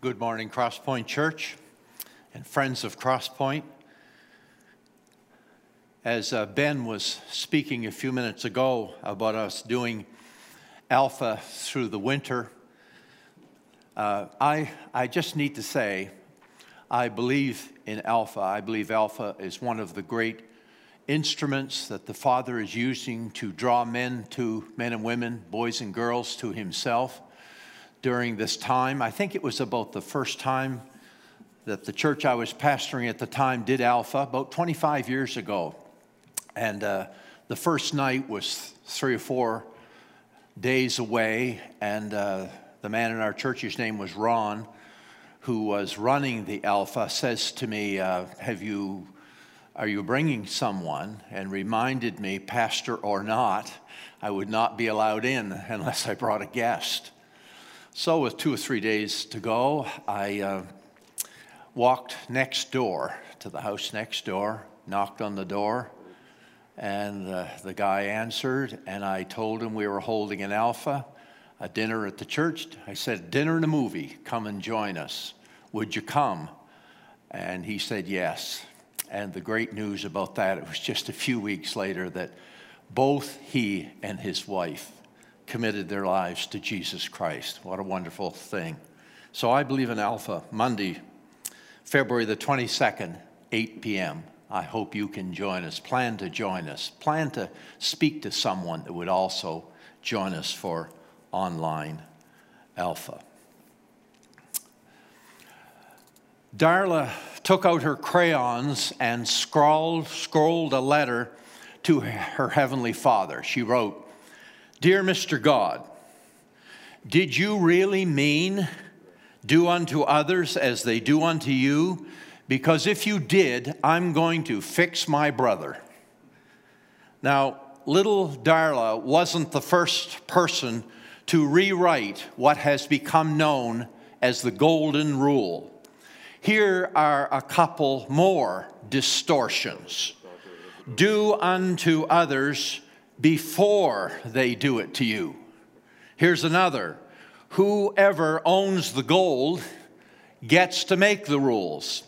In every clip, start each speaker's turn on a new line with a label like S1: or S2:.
S1: Good morning, Crosspoint Church and friends of Crosspoint. As uh, Ben was speaking a few minutes ago about us doing Alpha through the winter, uh, I, I just need to say I believe in Alpha. I believe Alpha is one of the great instruments that the Father is using to draw men to men and women, boys and girls to Himself during this time. I think it was about the first time that the church I was pastoring at the time did Alpha, about 25 years ago. And uh, the first night was three or four days away, and uh, the man in our church, his name was Ron, who was running the Alpha, says to me, uh, "Have you, are you bringing someone?" And reminded me, pastor or not, I would not be allowed in unless I brought a guest. So, with two or three days to go, I uh, walked next door to the house next door, knocked on the door, and uh, the guy answered, and I told him we were holding an alpha, a dinner at the church. I said, Dinner and a movie, come and join us. Would you come? And he said, Yes. And the great news about that, it was just a few weeks later that both he and his wife committed their lives to Jesus Christ. What a wonderful thing. So I believe in Alpha Monday, February the 22nd, 8 p.m. I hope you can join us. Plan to join us. Plan to speak to someone that would also join us for online Alpha. Darla took out her crayons and scrawled, scrolled a letter to her heavenly Father. She wrote, Dear Mr. God, did you really mean do unto others as they do unto you? Because if you did, I'm going to fix my brother. Now, little Darla wasn't the first person to rewrite what has become known as the Golden Rule. Here are a couple more distortions. Do unto others before they do it to you. Here's another whoever owns the gold gets to make the rules.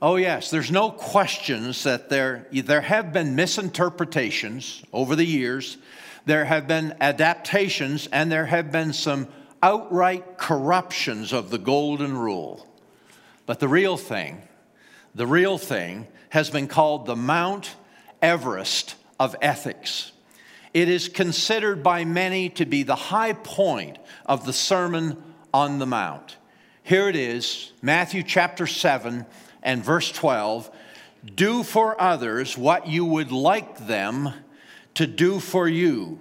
S1: Oh, yes, there's no questions that there, there have been misinterpretations over the years, there have been adaptations, and there have been some outright corruptions of the golden rule. But the real thing, the real thing has been called the Mount Everest of ethics. It is considered by many to be the high point of the Sermon on the Mount. Here it is, Matthew chapter 7 and verse 12. Do for others what you would like them to do for you.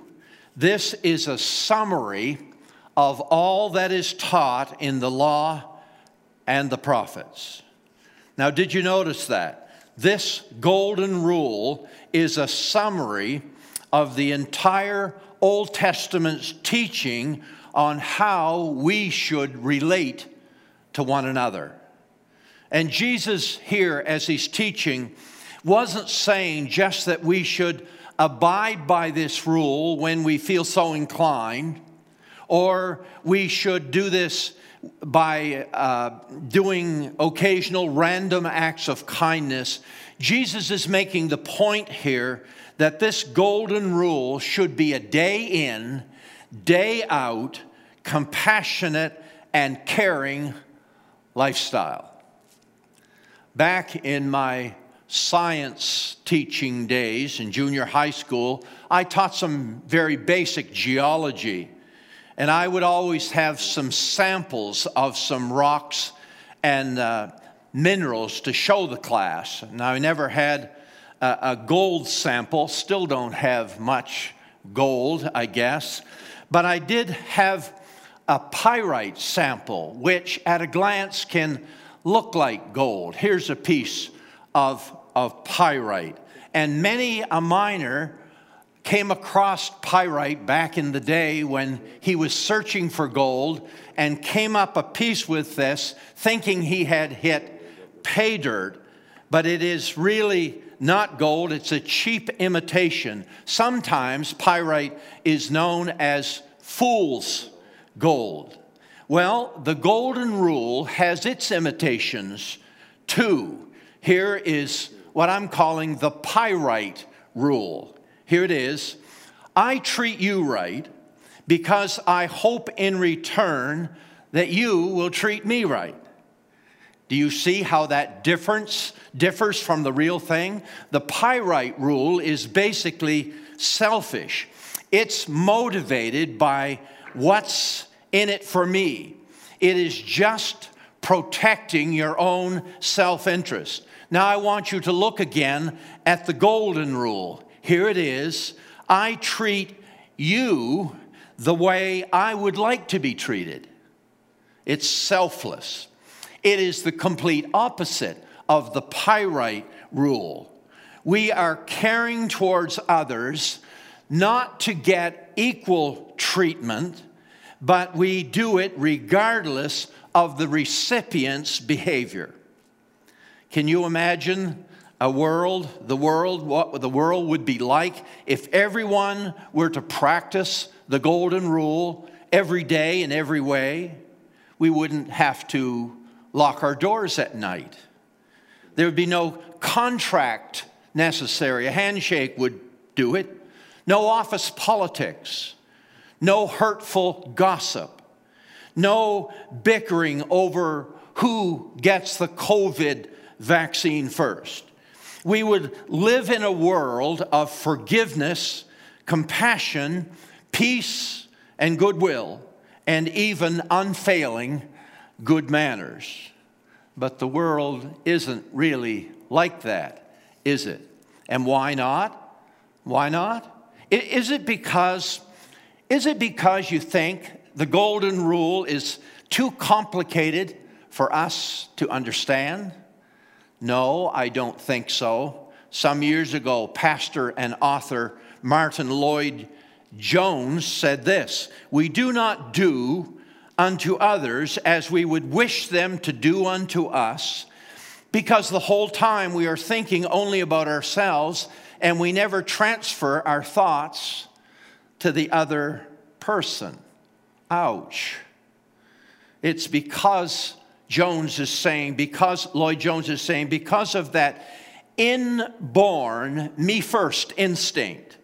S1: This is a summary of all that is taught in the law and the prophets. Now, did you notice that? This golden rule is a summary of the entire Old Testament's teaching on how we should relate to one another. And Jesus, here, as he's teaching, wasn't saying just that we should abide by this rule when we feel so inclined, or we should do this by uh, doing occasional random acts of kindness. Jesus is making the point here that this golden rule should be a day in, day out, compassionate, and caring lifestyle. Back in my science teaching days in junior high school, I taught some very basic geology. And I would always have some samples of some rocks and uh, minerals to show the class. Now, I never had a, a gold sample. Still don't have much gold, I guess. But I did have a pyrite sample, which at a glance can look like gold. Here's a piece of, of pyrite. And many a miner came across pyrite back in the day when he was searching for gold and came up a piece with this, thinking he had hit pay dirt. But it is really not gold, it's a cheap imitation. Sometimes pyrite is known as fool's gold. Well, the golden rule has its imitations too. Here is what I'm calling the pyrite rule. Here it is I treat you right because I hope in return that you will treat me right. Do you see how that difference differs from the real thing? The pyrite rule is basically selfish. It's motivated by what's in it for me. It is just protecting your own self interest. Now, I want you to look again at the golden rule. Here it is I treat you the way I would like to be treated. It's selfless. It is the complete opposite of the pyrite rule. We are caring towards others not to get equal treatment, but we do it regardless of the recipient's behavior. Can you imagine a world, the world, what the world would be like if everyone were to practice the golden rule every day in every way? We wouldn't have to lock our doors at night. There would be no contract necessary. A handshake would do it. No office politics. No hurtful gossip. No bickering over who gets the COVID vaccine first. We would live in a world of forgiveness, compassion, peace, and goodwill, and even unfailing good manners. But the world isn't really like that, is it? And why not? Why not? Is it because is it because you think the golden rule is too complicated for us to understand? No, I don't think so. Some years ago, pastor and author Martyn Lloyd Jones said this We do not do unto others as we would wish them to do unto us, because the whole time we are thinking only about ourselves and we never transfer our thoughts to the other person. Ouch. It's because Jones is saying, because Lloyd Jones is saying, because of that inborn me first instinct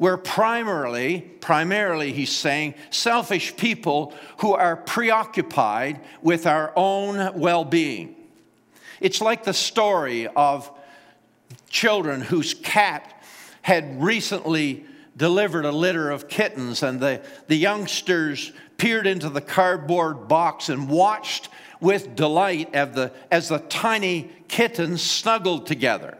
S1: we're primarily, primarily, he's saying, selfish people who are preoccupied with our own well being. It's like the story of children whose cat had recently delivered a litter of kittens, and the, the youngsters peered into the cardboard box and watched with delight as the, as the tiny kittens snuggled together.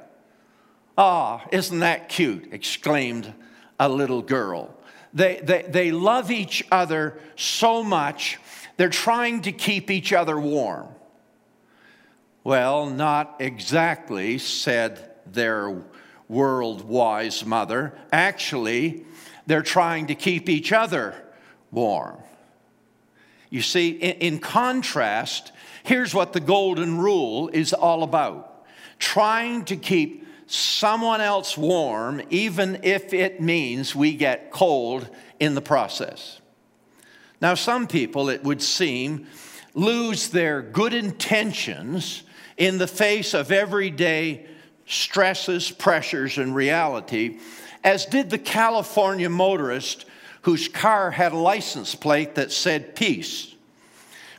S1: Ah, isn't that cute? exclaimed a little girl. They, they, they love each other so much, they're trying to keep each other warm. Well, not exactly, said their world wise mother. Actually, they're trying to keep each other warm. You see, in, in, contrast, here's what the golden rule is all about trying to keep someone else warm, even if it means we get cold in the process. Now, some people, it would seem, lose their good intentions in the face of everyday stresses, pressures, and reality, as did the California motorist whose car had a license plate that said peace.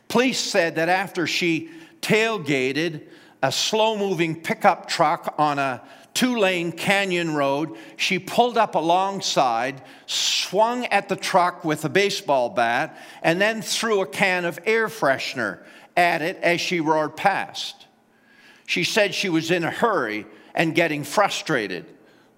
S1: Police said that after she tailgated a slow moving pickup truck on a two lane canyon road. She pulled up alongside, swung at the truck with a baseball bat, and then threw a can of air freshener at it as she roared past. She said she was in a hurry and getting frustrated,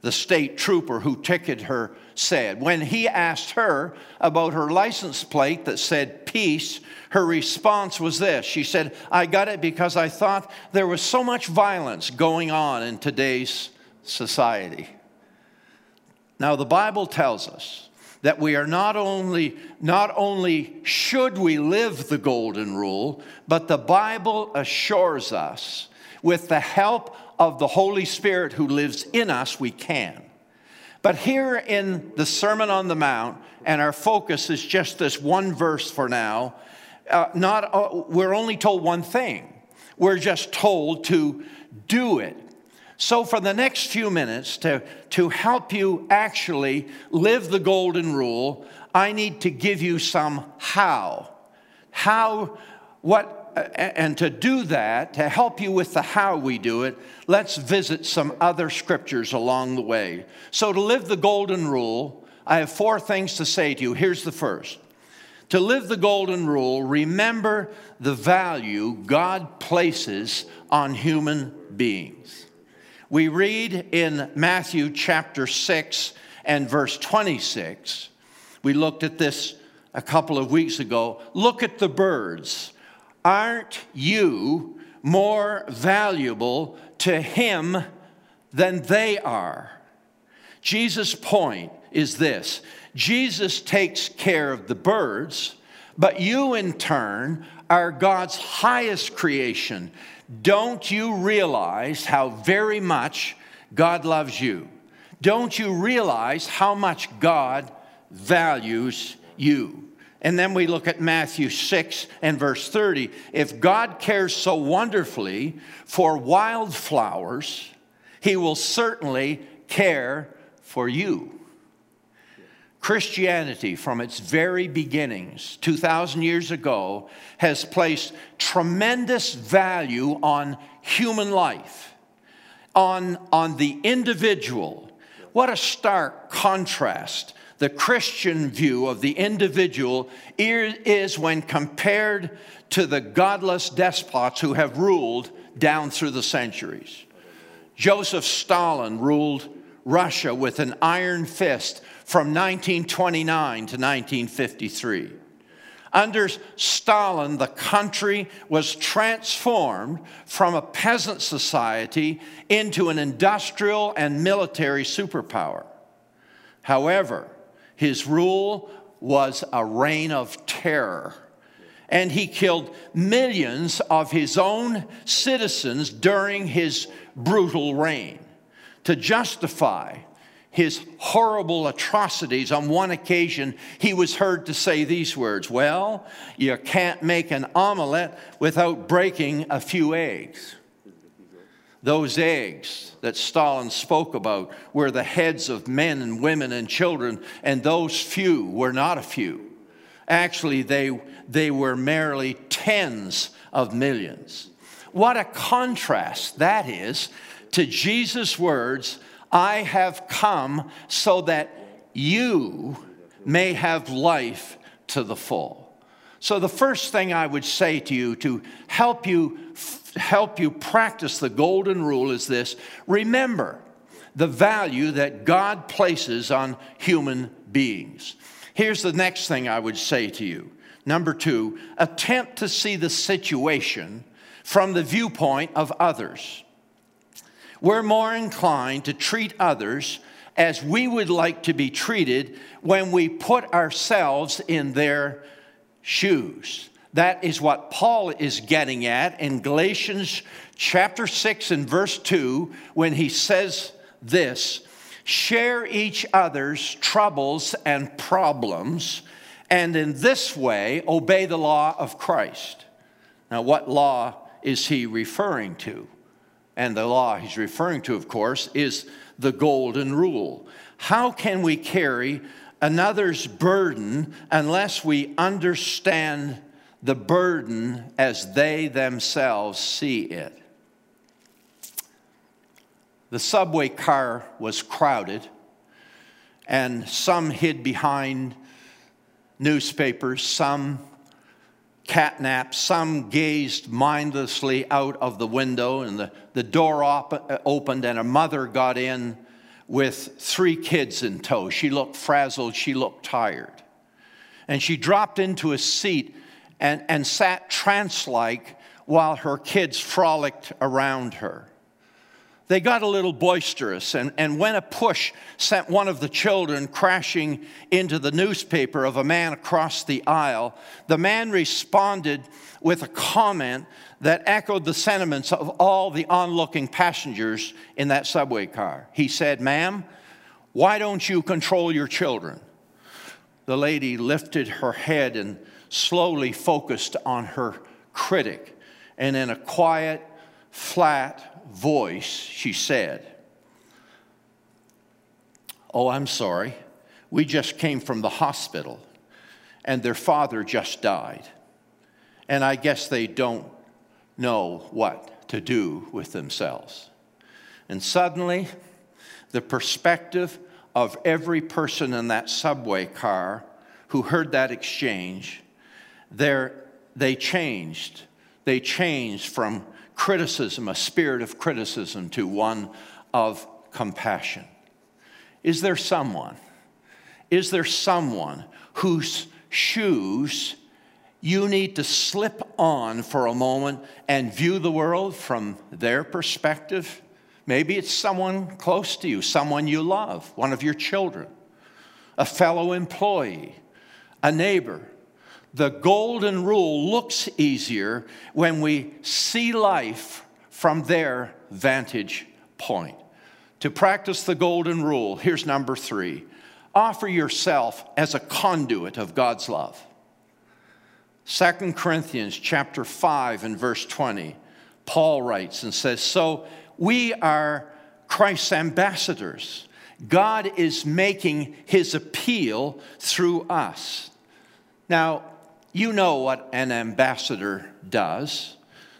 S1: the state trooper who ticketed her said. When he asked her about her license plate that said peace, her response was this She said, I got it because I thought there was so much violence going on in today's society. Now, the Bible tells us that we are not only, not only should we live the golden rule, but the Bible assures us with the help of the Holy Spirit who lives in us, we can. But here in the Sermon on the Mount, and our focus is just this one verse for now, uh, not, uh, we're only told one thing. We're just told to do it. So, for the next few minutes, to, to help you actually live the golden rule, I need to give you some how. How, what, and to do that, to help you with the how we do it, let's visit some other scriptures along the way. So, to live the golden rule, I have four things to say to you. Here's the first to live the golden rule, remember the value God places on human beings. We read in Matthew chapter 6 and verse 26. We looked at this a couple of weeks ago. Look at the birds. Aren't you more valuable to him than they are? Jesus' point is this Jesus takes care of the birds, but you in turn are God's highest creation. Don't you realize how very much God loves you? Don't you realize how much God values you? And then we look at Matthew 6 and verse 30. If God cares so wonderfully for wildflowers, he will certainly care for you. Christianity, from its very beginnings, 2,000 years ago, has placed tremendous value on human life, on, on the individual. What a stark contrast the Christian view of the individual is when compared to the godless despots who have ruled down through the centuries. Joseph Stalin ruled Russia with an iron fist from 1929 to 1953. Under Stalin, the country was transformed from a peasant society into an industrial and military superpower. However, his rule was a reign of terror, and he killed millions of his own citizens during his brutal reign. To justify his horrible atrocities, on one occasion, he was heard to say these words Well, you can't make an omelet without breaking a few eggs. Those eggs that Stalin spoke about were the heads of men and women and children, and those few were not a few. Actually, they, they were merely tens of millions. What a contrast that is to Jesus' words I have come so that you may have life to the full. So the first thing I would say to you to help you help you practice the golden rule is this. Remember the value that God places on human beings. Here's the next thing I would say to you. Number 2, attempt to see the situation from the viewpoint of others we're more inclined to treat others as we would like to be treated when we put ourselves in their shoes. That is what Paul is getting at in Galatians chapter 6 and verse 2 when he says this share each other's troubles and problems, and in this way obey the law of Christ. Now, what law is he referring to? And the law he's referring to, of course, is the golden rule. How can we carry another's burden unless we understand the burden as they themselves see it? The subway car was crowded, and some hid behind newspapers, some catnapped, Some gazed mindlessly out of the window, and the, the door op- opened, and a mother got in with three kids in tow. She looked frazzled, she looked tired. And she dropped into a seat and, and sat trance like while her kids frolicked around her. They got a little boisterous, and, and when a push sent one of the children crashing into the newspaper of a man across the aisle, the man responded with a comment that echoed the sentiments of all the onlooking passengers in that subway car. He said, Ma'am, why don't you control your children? The lady lifted her head and slowly focused on her critic, and in a quiet, flat voice, she said, Oh, I'm sorry. We just came from the hospital, and their father just died. And I guess they don't know what to do with themselves. And suddenly, the perspective of every person in that subway car who heard that exchange, they changed. They changed from criticism, a spirit of criticism, to one of compassion. Is there someone? Is there someone whose shoes you need to slip on for a moment and view the world from their perspective? Maybe it's someone close to you, someone you love, one of your children, a fellow employee, a neighbor. The golden rule looks easier when we see life from their vantage point. To practice the golden rule, here's number three offer yourself as a conduit of God's love. 2 Corinthians chapter 5 and verse 20, Paul writes and says, So we are Christ's ambassadors. God is making his appeal through us. Now, you know what an ambassador does.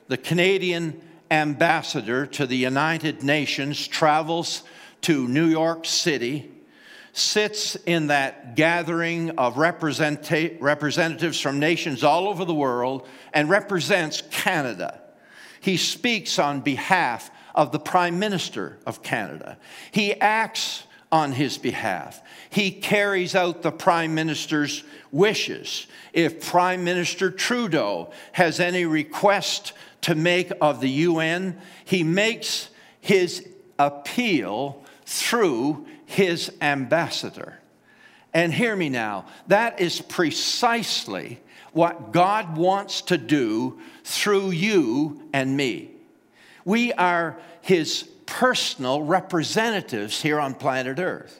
S1: The Canadian ambassador to the United Nations travels to New York City, sits in that gathering of representatives from nations all over the world, and represents Canada. He speaks on behalf of the Prime Minister of Canada. He acts on his behalf. He carries out the Prime Minister's wishes. If Prime Minister Trudeau has any request to make of the UN, he makes his appeal through his ambassador. And hear me now, that is precisely what God wants to do through you and me. We are his personal representatives here on planet Earth.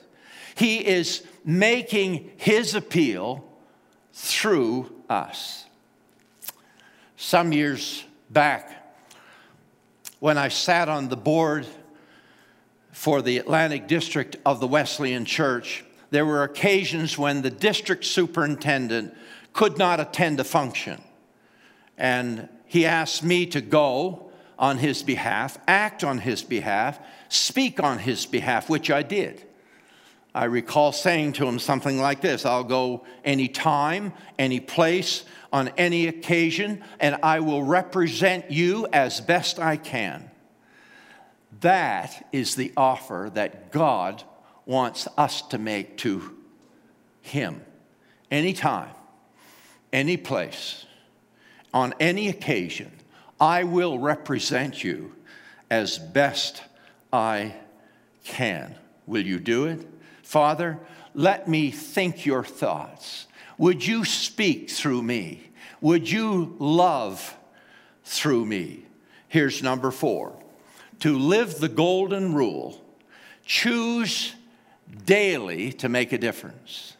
S1: He is making his appeal through us. Some years back when I sat on the board for the Atlantic District of the Wesleyan Church, there were occasions when the district superintendent could not attend a function. And he asked me to go on his behalf, act on his behalf, speak on his behalf, which I did. I recall saying to him something like this I'll go any time, any place, on any occasion, and I will represent you as best I can. That is the offer that God wants us to make to Him. Anytime, any place, on any occasion, I will represent you as best I can. Will you do it? Father, let me think your thoughts. Would you speak through me? Would you love through me? Here's number four to live the golden rule, choose daily to make a difference.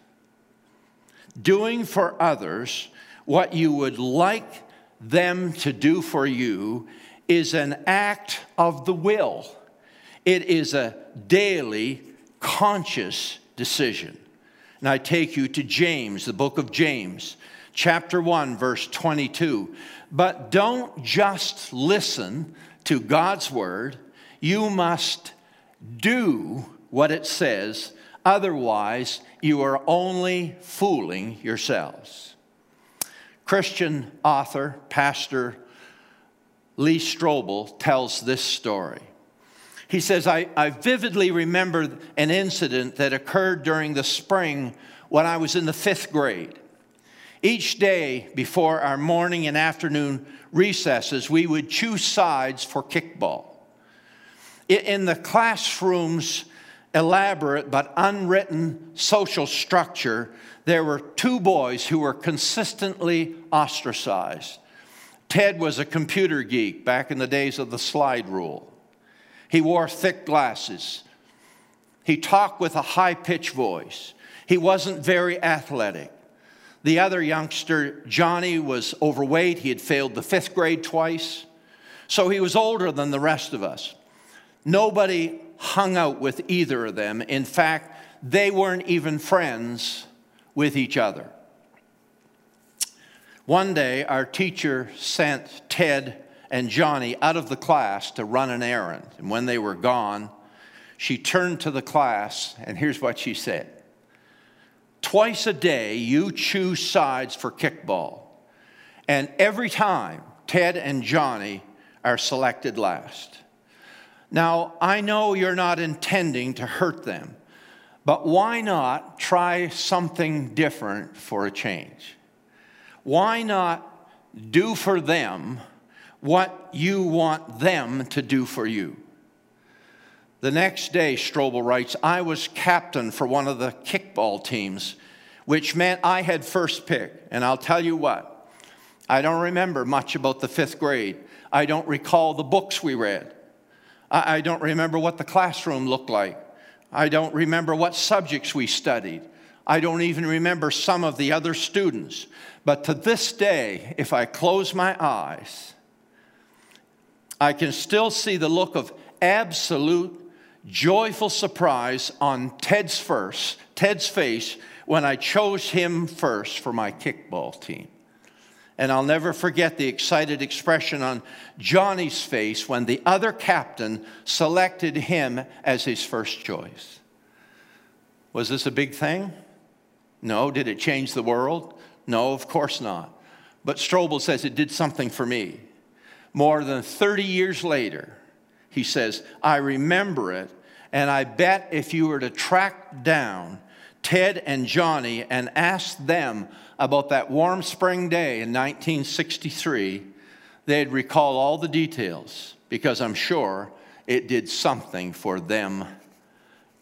S1: Doing for others what you would like them to do for you is an act of the will. It is a daily, conscious decision. And I take you to James, the book of James, chapter 1, verse 22. But don't just listen to God's word, you must do what it says, otherwise, you are only fooling yourselves. Christian author, pastor Lee Strobel tells this story. He says, I, I vividly remember an incident that occurred during the spring when I was in the fifth grade. Each day before our morning and afternoon recesses, we would choose sides for kickball. In the classroom's elaborate but unwritten social structure, there were two boys who were consistently ostracized. Ted was a computer geek back in the days of the slide rule. He wore thick glasses. He talked with a high pitched voice. He wasn't very athletic. The other youngster, Johnny, was overweight. He had failed the fifth grade twice. So he was older than the rest of us. Nobody hung out with either of them. In fact, they weren't even friends with each other. One day, our teacher sent Ted and Johnny out of the class to run an errand. And when they were gone, she turned to the class, and here's what she said Twice a day, you choose sides for kickball. And every time, Ted and Johnny are selected last. Now, I know you're not intending to hurt them, but why not try something different for a change? Why not do for them what you want them to do for you? The next day, Strobel writes, I was captain for one of the kickball teams, which meant I had first pick. And I'll tell you what, I don't remember much about the fifth grade. I don't recall the books we read. I, don't remember what the classroom looked like. I don't remember what subjects we studied. I don't even remember some of the other students. But to this day, if I close my eyes, I can still see the look of absolute joyful surprise on Ted's first, Ted's face when I chose him first for my kickball team. And I'll never forget the excited expression on Johnny's face when the other captain selected him as his first choice. Was this a big thing? No. Did it change the world? No, of course not. But Strobel says it did something for me. More than 30 years later, he says, I remember it, and I bet if you were to track down Ted and Johnny and ask them about that warm spring day in 1963, they'd recall all the details because I'm sure it did something for them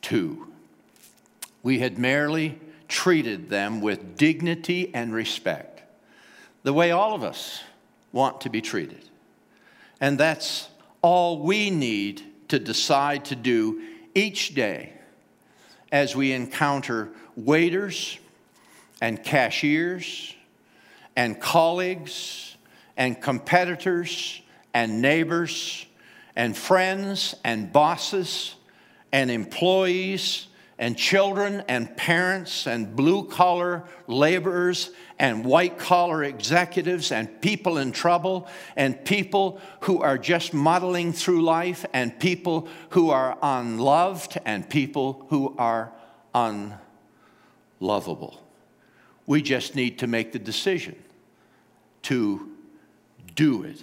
S1: too. We had merely treated them with dignity and respect, the way all of us want to be treated. And that's all we need to decide to do each day as we encounter waiters and cashiers and colleagues and competitors and neighbors and friends and bosses and employees and children and parents and blue collar laborers and white collar executives and people in trouble and people who are just muddling through life and people who are unloved and people who are unlovable. We just need to make the decision to do it.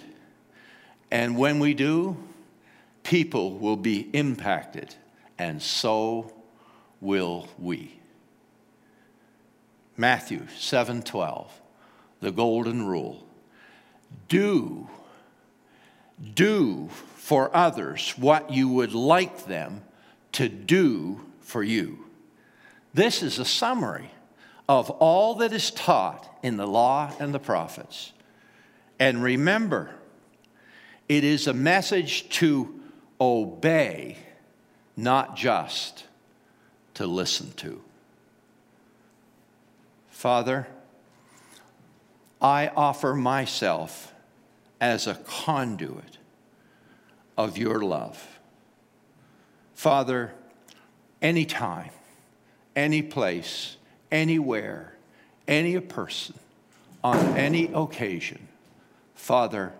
S1: And when we do, people will be impacted, and so will we. Matthew 7:12, the golden rule. Do do for others what you would like them to do for you. This is a summary of all that is taught in the law and the prophets. And remember, it is a message to obey, not just to listen to. Father, I offer myself as a conduit of your love. Father, anytime, any place, anywhere, any person, on any occasion, Father,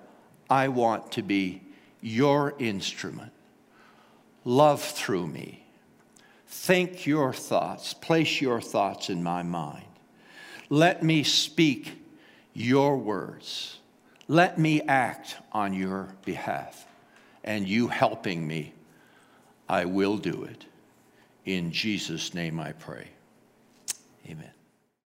S1: I want to be your instrument. Love through me Think your thoughts, place your thoughts in my mind. Let me speak your words. Let me act on your behalf. And you helping me, I will do it. In Jesus' name I pray. Amen.